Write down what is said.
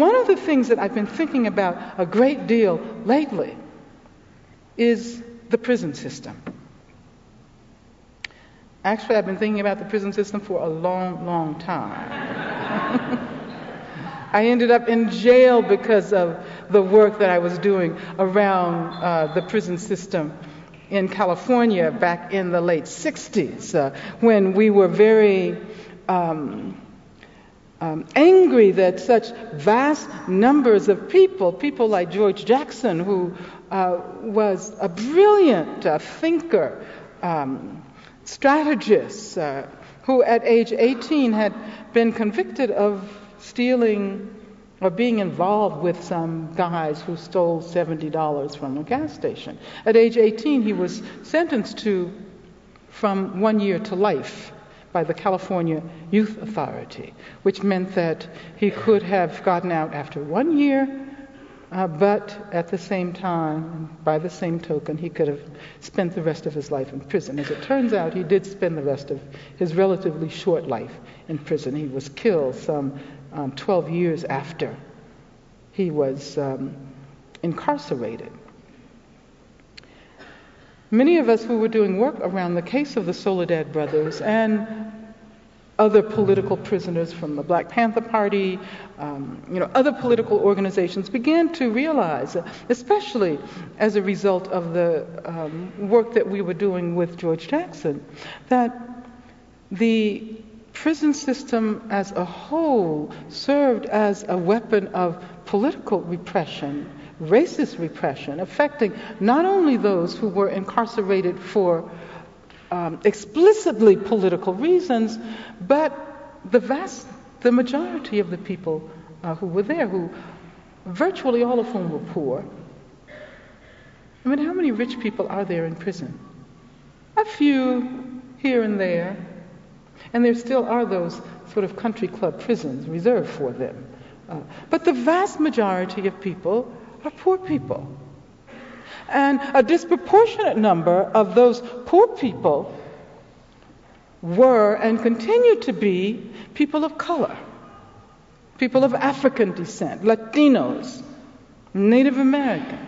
One of the things that I've been thinking about a great deal lately is the prison system. Actually, I've been thinking about the prison system for a long, long time. I ended up in jail because of the work that I was doing around uh, the prison system in California back in the late 60s uh, when we were very um, um, angry that such vast numbers of people, people like George Jackson, who uh, was a brilliant uh, thinker, um, strategist, uh, who at age 18 had been convicted of stealing or being involved with some guys who stole $70 from a gas station. At age 18, he was sentenced to from one year to life by the California Youth Authority, which meant that he could have gotten out after one year, uh, but at the same time, by the same token, he could have spent the rest of his life in prison. As it turns out, he did spend the rest of his relatively short life in prison. He was killed some um, 12 years after he was um, incarcerated. Many of us who were doing work around the case of the Soledad brothers and other political prisoners from the Black Panther Party, um, you know, other political organizations began to realize, especially as a result of the um, work that we were doing with George Jackson, that the prison system as a whole served as a weapon of political repression, racist repression, affecting not only those who were incarcerated for um, explicitly political reasons, but the vast, the majority of the people uh, who were there, who virtually all of whom were poor. I mean, how many rich people are there in prison? A few here and there. And there still are those sort of country club prisons reserved for them. Uh, but the vast majority of people are poor people. And a disproportionate number of those poor people were and continue to be people of color, people of African descent, Latinos, Native Americans.